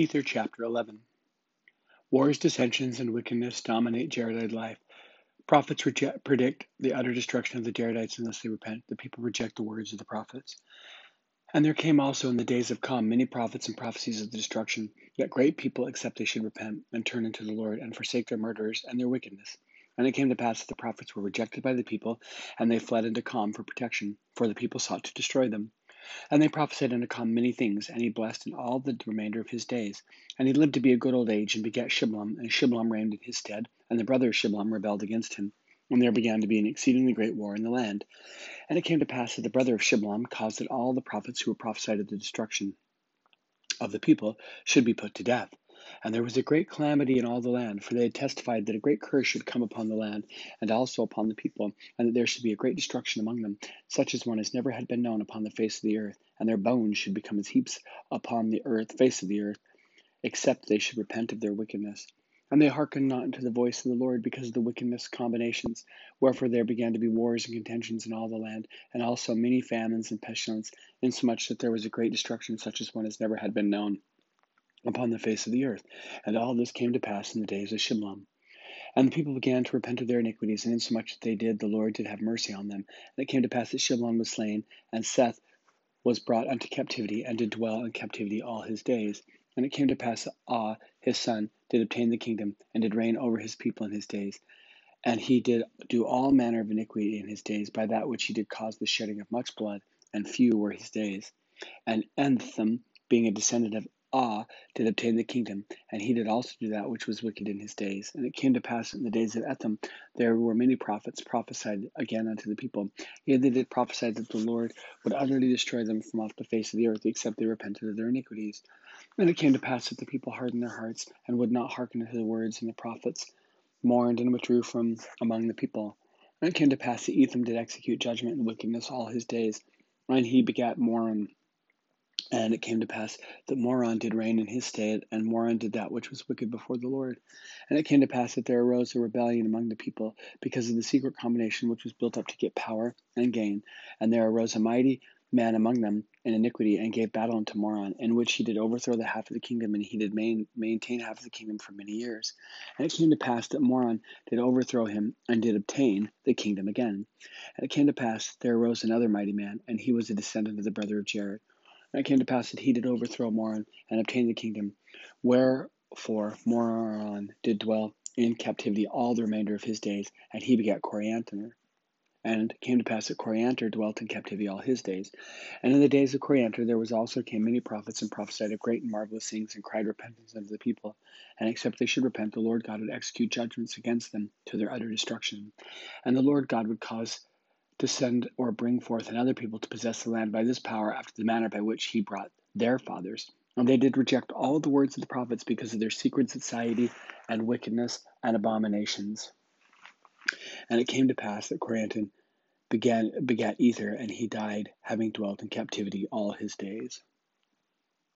Ether chapter 11. Wars, dissensions, and wickedness dominate Jaredite life. Prophets reject, predict the utter destruction of the Jaredites unless they repent. The people reject the words of the prophets. And there came also in the days of come many prophets and prophecies of the destruction, yet great people except they should repent and turn unto the Lord and forsake their murderers and their wickedness. And it came to pass that the prophets were rejected by the people, and they fled into Com for protection, for the people sought to destroy them. And they prophesied unto Com many things, and he blessed in all the remainder of his days. And he lived to be a good old age, and begat Shiblom, and Shiblom reigned in his stead, and the brother of Shiblom rebelled against him. And there began to be an exceedingly great war in the land. And it came to pass that the brother of Shiblom caused that all the prophets who were prophesied of the destruction of the people should be put to death. And there was a great calamity in all the land, for they had testified that a great curse should come upon the land, and also upon the people, and that there should be a great destruction among them, such as one as never had been known upon the face of the earth, and their bones should become as heaps upon the earth, face of the earth, except they should repent of their wickedness. And they hearkened not unto the voice of the Lord because of the wickedness combinations. Wherefore there began to be wars and contentions in all the land, and also many famines and pestilence, insomuch that there was a great destruction such as one as never had been known upon the face of the earth. And all this came to pass in the days of Shiblom. And the people began to repent of their iniquities, and insomuch that they did, the Lord did have mercy on them. And it came to pass that Shiblom was slain, and Seth was brought unto captivity, and did dwell in captivity all his days. And it came to pass that Ah, his son, did obtain the kingdom, and did reign over his people in his days. And he did do all manner of iniquity in his days, by that which he did cause the shedding of much blood, and few were his days. And Ethem, being a descendant of Ah did obtain the kingdom, and he did also do that which was wicked in his days. And it came to pass in the days of Ethem, there were many prophets prophesied again unto the people. Yet they did prophesy that the Lord would utterly destroy them from off the face of the earth, except they repented of their iniquities. And it came to pass that the people hardened their hearts, and would not hearken unto the words and the prophets, mourned and withdrew from among the people. And it came to pass that Ethem did execute judgment and wickedness all his days, and he begat Moron. And it came to pass that Moron did reign in his stead, and Moron did that which was wicked before the Lord. And it came to pass that there arose a rebellion among the people because of the secret combination which was built up to get power and gain. And there arose a mighty man among them in iniquity, and gave battle unto Moron, in which he did overthrow the half of the kingdom, and he did main, maintain half of the kingdom for many years. And it came to pass that Moron did overthrow him, and did obtain the kingdom again. And it came to pass there arose another mighty man, and he was a descendant of the brother of Jared and it came to pass that he did overthrow Moron and obtain the kingdom. Wherefore Moron did dwell in captivity all the remainder of his days, and he begat Coriantor. And it came to pass that Coriantor dwelt in captivity all his days. And in the days of Coriantor there was also came many prophets and prophesied of great and marvelous things, and cried repentance unto the people. And except they should repent, the Lord God would execute judgments against them to their utter destruction. And the Lord God would cause to send or bring forth another people to possess the land by this power after the manner by which he brought their fathers. And they did reject all the words of the prophets because of their secret society and wickedness and abominations. And it came to pass that Coriantor began begat Ether, and he died, having dwelt in captivity all his days.